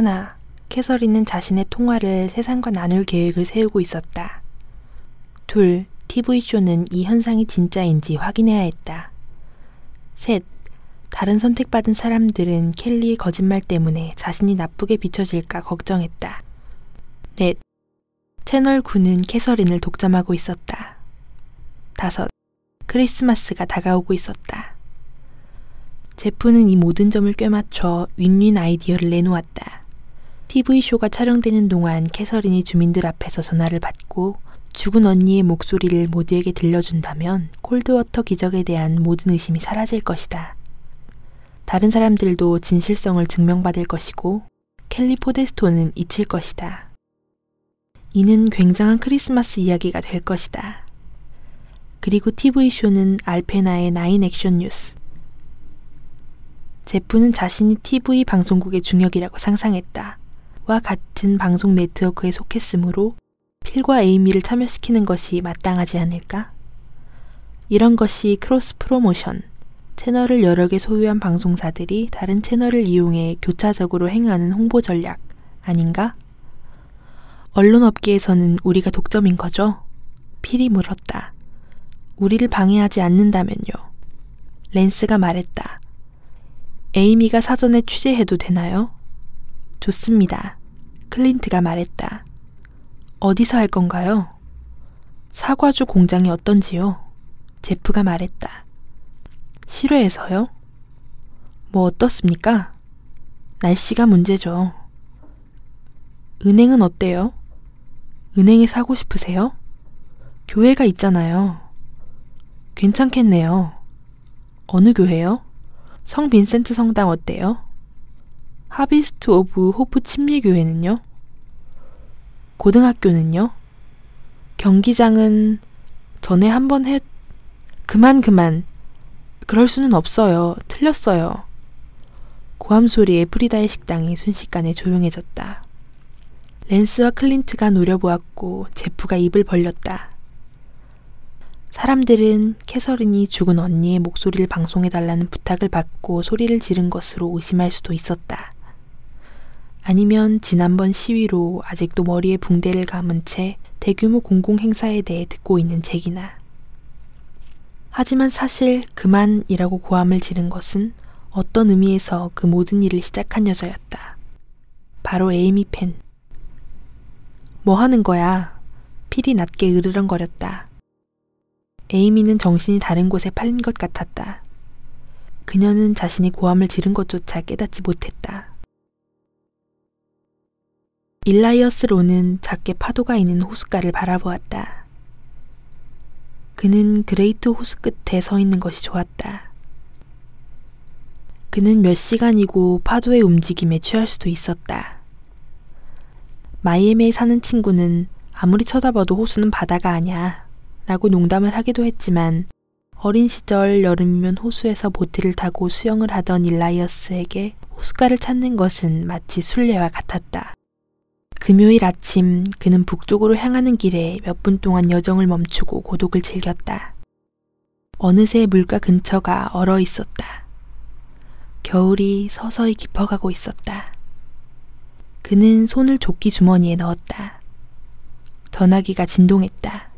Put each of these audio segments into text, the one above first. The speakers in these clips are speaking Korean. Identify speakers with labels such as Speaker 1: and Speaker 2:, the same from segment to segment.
Speaker 1: 하나, 캐서린은 자신의 통화를 세상과 나눌 계획을 세우고 있었다. 둘, TV쇼는 이 현상이 진짜인지 확인해야 했다. 셋, 다른 선택받은 사람들은 켈리의 거짓말 때문에 자신이 나쁘게 비춰질까 걱정했다. 넷, 채널 9는 캐서린을 독점하고 있었다. 다섯, 크리스마스가 다가오고 있었다. 제프는 이 모든 점을 꿰맞춰 윈윈 아이디어를 내놓았다. TV쇼가 촬영되는 동안 캐서린이 주민들 앞에서 전화를 받고 죽은 언니의 목소리를 모두에게 들려준다면 콜드워터 기적에 대한 모든 의심이 사라질 것이다. 다른 사람들도 진실성을 증명받을 것이고 켈리 포데스톤은 잊힐 것이다. 이는 굉장한 크리스마스 이야기가 될 것이다. 그리고 TV쇼는 알페나의 Nine Action News. 제프는 자신이 TV 방송국의 중역이라고 상상했다. 와 같은 방송 네트워크에 속했으므로 필과 에이미를 참여시키는 것이 마땅하지 않을까? 이런 것이 cross promotion, 채널을 여러 개 소유한 방송사들이 다른 채널을 이용해 교차적으로 행하는 홍보 전략 아닌가? 언론 업계에서는 우리가 독점인 거죠? 필이 물었다. 우리를 방해하지 않는다면요. 랜스가 말했다. 에이미가 사전에 취재해도 되나요? 좋습니다. 클린트가 말했다. 어디서 할 건가요? 사과주 공장이 어떤지요? 제프가 말했다. 실외에서요? 뭐 어떻습니까? 날씨가 문제죠. 은행은 어때요? 은행에서 하고 싶으세요? 교회가 있잖아요. 괜찮겠네요. 어느 교회요? 성 빈센트 성당 어때요? Harvest of Hope 침례교회는요? 고등학교는요? 경기장은 전에 한번 했... 그만 그만. 그럴 수는 없어요. 틀렸어요. 고함 소리에 프리다의 식당이 순식간에 조용해졌다. 랜스와 클린트가 노려보았고 제프가 입을 벌렸다. 사람들은 캐서린이 죽은 언니의 목소리를 방송해달라는 부탁을 받고 소리를 지른 것으로 의심할 수도 있었다. 아니면 지난번 시위로 아직도 머리에 붕대를 감은 채 대규모 공공행사에 대해 듣고 있는 잭이나. 하지만 사실 그만이라고 고함을 지른 것은 어떤 의미에서 그 모든 일을 시작한 여자였다. 바로 에이미 펜. 뭐 하는 거야? 필이 낮게 으르렁거렸다. 에이미는 정신이 다른 곳에 팔린 것 같았다. 그녀는 자신이 고함을 지른 것조차 깨닫지 못했다. 일라이어스 로는 작게 파도가 있는 호숫가를 바라보았다. 그는 그레이트 호수 끝에 서 있는 것이 좋았다. 그는 몇 시간이고 파도의 움직임에 취할 수도 있었다. 마이애미에 사는 친구는 아무리 쳐다봐도 호수는 바다가 아냐 라고 농담을 하기도 했지만 어린 시절 여름이면 호수에서 보트를 타고 수영을 하던 일라이어스에게 호숫가를 찾는 것은 마치 순례와 같았다. 금요일 아침 그는 북쪽으로 향하는 길에 몇 분 동안 여정을 멈추고 고독을 즐겼다. 어느새 물가 근처가 얼어 있었다. 겨울이 서서히 깊어가고 있었다. 그는 손을 조끼 주머니에 넣었다. 전화기가 진동했다.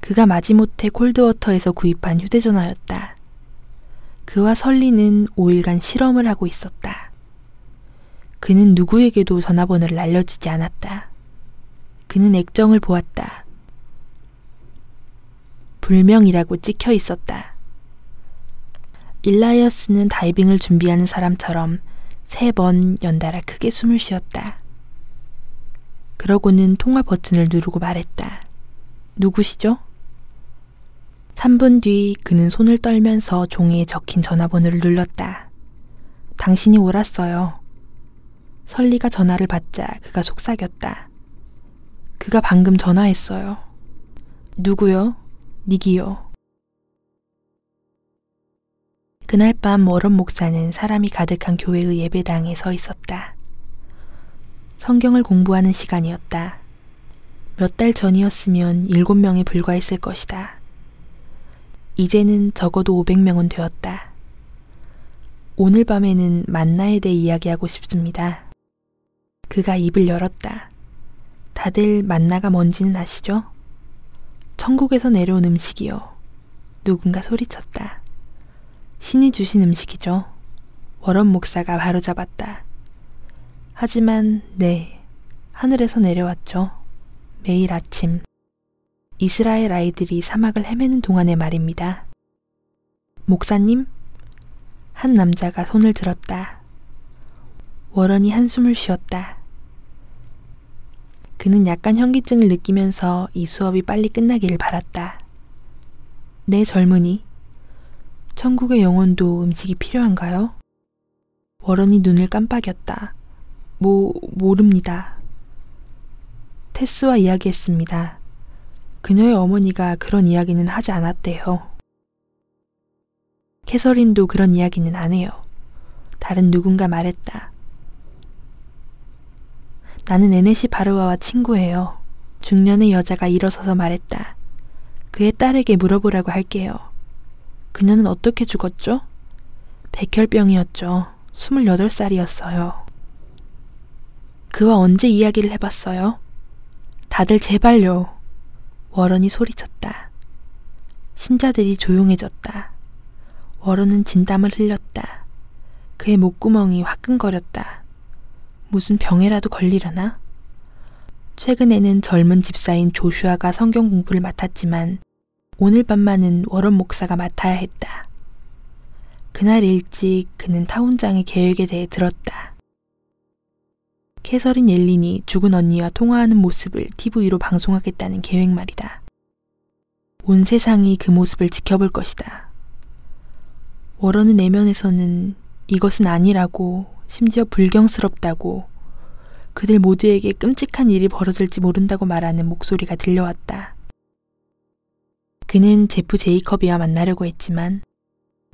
Speaker 1: 그가 마지못해 콜드워터에서 구입한 휴대전화였다. 그와 설리는 5일간 실험을 하고 있었다. 그는 누구에게도 전화번호를 알려주지 않았다. 그는 액정을 보았다. 불명이라고 찍혀 있었다. 일라이어스는 다이빙을 준비하는 사람처럼 세 번 연달아 크게 숨을 쉬었다. 그러고는 통화 버튼을 누르고 말했다. 누구시죠? 3분 뒤 그는 손을 떨면서 종이에 적힌 전화번호를 눌렀다. 당신이 옳았어요. 설리가 전화를 받자 그가 속삭였다. 그가 방금 전화했어요. 누구요? 니기요. 그날 밤 워런 목사는 사람이 가득한 교회의 예배당에 서 있었다. 성경을 공부하는 시간이었다. 몇 달 전이었으면 일곱 명에 불과했을 것이다. 이제는 적어도 500명은 되었다. 오늘 밤에는 만나에 대해 이야기하고 싶습니다. 그가 입을 열었다. 다들 만나가 뭔지는 아시죠? 천국에서 내려온 음식이요. 누군가 소리쳤다. 신이 주신 음식이죠. 워런 목사가 바로잡았다. 하지만, 네, 하늘에서 내려왔죠. 매일 아침. 이스라엘 아이들이 사막을 헤매는 동안의 말입니다. 목사님? 한 남자가 손을 들었다. 워런이 한숨을 쉬었다. 그는 약간 현기증을 느끼면서 이 수업이 빨리 끝나기를 바랐다. 내 네, 젊은이. 천국의 영혼도 음식이 필요한가요? 워런이 눈을 깜빡였다. 모, 모릅니다. 테스와 이야기했습니다. 그녀의 어머니가 그런 이야기는 하지 않았대요. 캐서린도 그런 이야기는 안 해요. 다른 누군가 말했다. 나는 에네시 바르와와 친구예요. 중년의 여자가 일어서서 말했다. 그의 딸에게 물어보라고 할게요. 그녀는 어떻게 죽었죠? 백혈병이었죠. 28살이었어요. 그와 언제 이야기를 해봤어요? 다들 제발요. 워런이 소리쳤다. 신자들이 조용해졌다. 워런은 진담을 흘렸다. 그의 목구멍이 화끈거렸다. 무슨 병에라도 걸리려나? 최근에는 젊은 집사인 조슈아가 성경 공부를 맡았지만 오늘 밤만은 워런 목사가 맡아야 했다. 그날 일찍 그는 타운장의 계획에 대해 들었다. 캐서린 옐린이 죽은 언니와 통화하는 모습을 TV로 방송하겠다는 계획 말이다. 온 세상이 그 모습을 지켜볼 것이다. 워런의 내면에서는 이것은 아니라고 심지어 불경스럽다고 그들 모두에게 끔찍한 일이 벌어질지 모른다고 말하는 목소리가 들려왔다. 그는 제프 제이컵이와 만나려고 했지만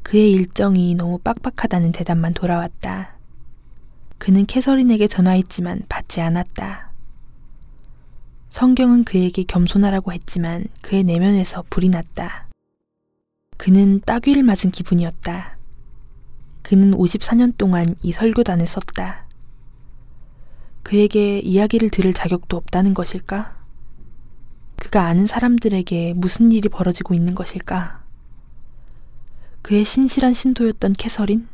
Speaker 1: 그의 일정이 너무 빡빡하다는 대답만 돌아왔다. 그는 캐서린에게 전화했지만 받지 않았다. 성경은 그에게 겸손하라고 했지만 그의 내면에서 불이 났다. 그는 따귀를 맞은 기분이었다. 그는 54년 동안 이 설교단을 썼다. 그에게 이야기를 들을 자격도 없다는 것일까? 그가 아는 사람들에게 무슨 일이 벌어지고 있는 것일까? 그의 신실한 신도였던 캐서린?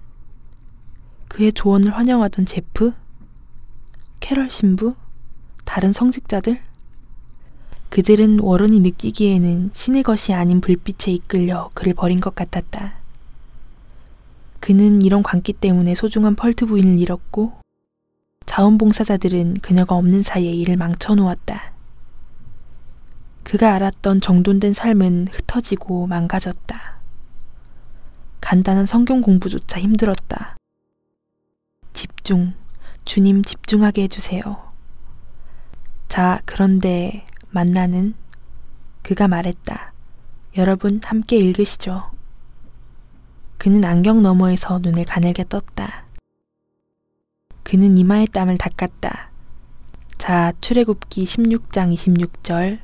Speaker 1: 그의 조언을 환영하던 제프? 캐럴 신부? 다른 성직자들? 그들은 워런이 느끼기에는 신의 것이 아닌 불빛에 이끌려 그를 버린 것 같았다. 그는 이런 광기 때문에 소중한 펄트 부인을 잃었고 자원봉사자들은 그녀가 없는 사이에 일을 망쳐놓았다. 그가 알았던 정돈된 삶은 흩어지고 망가졌다. 간단한 성경 공부조차 힘들었다. 집중, 주님 집중하게 해주세요. 자, 그런데 만나는 그가 말했다. 여러분 함께 읽으시죠. 그는 안경 너머에서 눈을 가늘게 떴다. 그는 이마의 땀을 닦았다. 자, 출애굽기 16장 26절.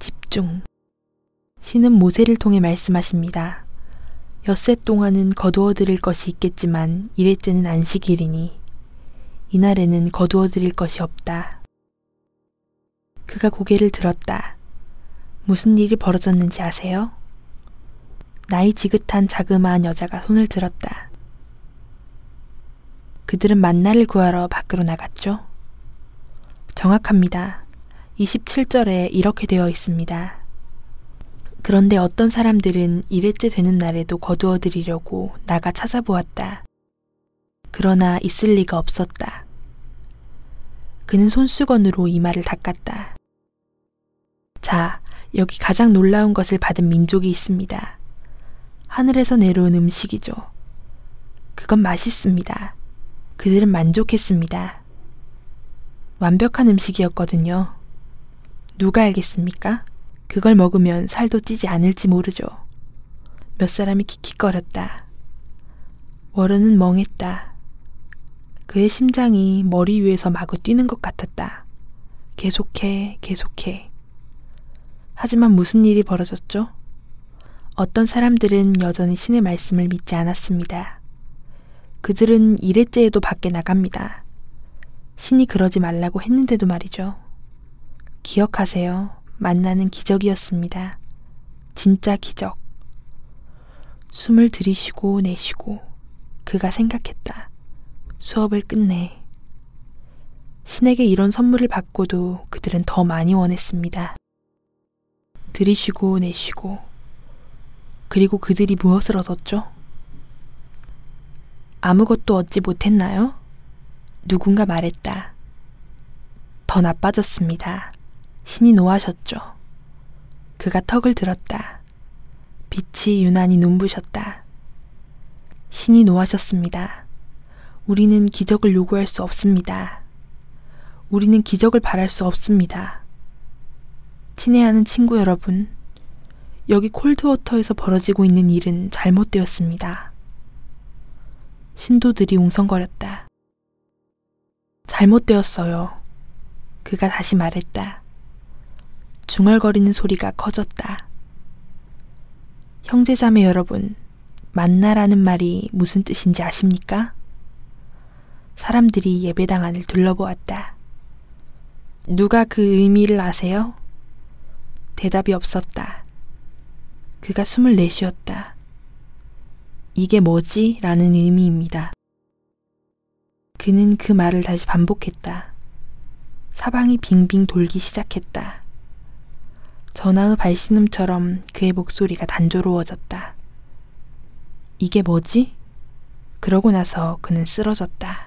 Speaker 1: 집중. 신은 모세를 통해 말씀하십니다. 엿새 동안은 거두어 드릴 것이 있겠지만 이래째는 안식일이니 이날에는 거두어 드릴 것이 없다. 그가 고개를 들었다. 무슨 일이 벌어졌는지 아세요? 나이 지긋한 자그마한 여자가 손을 들었다. 그들은 만나를 구하러 밖으로 나갔죠. 정확합니다. 27절에 이렇게 되어 있습니다. 그런데 어떤 사람들은 이랬때 되는 날에도 거두어 드리려고 나가 찾아보았다. 그러나 있을 리가 없었다. 그는 손수건으로 이마를 닦았다. 자, 여기 가장 놀라운 것을 받은 민족이 있습니다. 하늘에서 내려온 음식이죠. 그건 맛있습니다. 그들은 만족했습니다. 완벽한 음식이었거든요. 누가 알겠습니까? 그걸 먹으면 살도 찌지 않을지 모르죠. 몇 사람이 킥킥거렸다. 워런은 멍했다. 그의 심장이 머리 위에서 마구 뛰는 것 같았다. 계속해, 계속해. 하지만 무슨 일이 벌어졌죠? 어떤 사람들은 여전히 신의 말씀을 믿지 않았습니다. 그들은 일회째에도 밖에 나갑니다. 신이 그러지 말라고 했는데도 말이죠. 기억하세요. 만나는 기적이었습니다. 진짜 기적. 숨을 들이쉬고 내쉬고 그가 생각했다. 수업을 끝내. 신에게 이런 선물을 받고도 그들은 더 많이 원했습니다. 들이쉬고 내쉬고 그리고 그들이 무엇을 얻었죠? 아무것도 얻지 못했나요? 누군가 말했다. 더 나빠졌습니다. 신이 노하셨죠. 그가 턱을 들었다. 빛이 유난히 눈부셨다. 신이 노하셨습니다. 우리는 기적을 요구할 수 없습니다. 우리는 기적을 바랄 수 없습니다. 친애하는 친구 여러분, 여기 콜드워터에서 벌어지고 있는 일은 잘못되었습니다. 신도들이 웅성거렸다. 잘못되었어요. 그가 다시 말했다. 중얼거리는 소리가 커졌다. 형제자매 여러분, 만나라는 말이 무슨 뜻인지 아십니까? 사람들이 예배당 안을 둘러보았다. 누가 그 의미를 아세요? 대답이 없었다. 그가 숨을 내쉬었다. 이게 뭐지? 라는 의미입니다. 그는 그 말을 다시 반복했다. 사방이 빙빙 돌기 시작했다. 전화의 발신음처럼 그의 목소리가 단조로워졌다. 이게 뭐지? 그러고 나서 그는 쓰러졌다.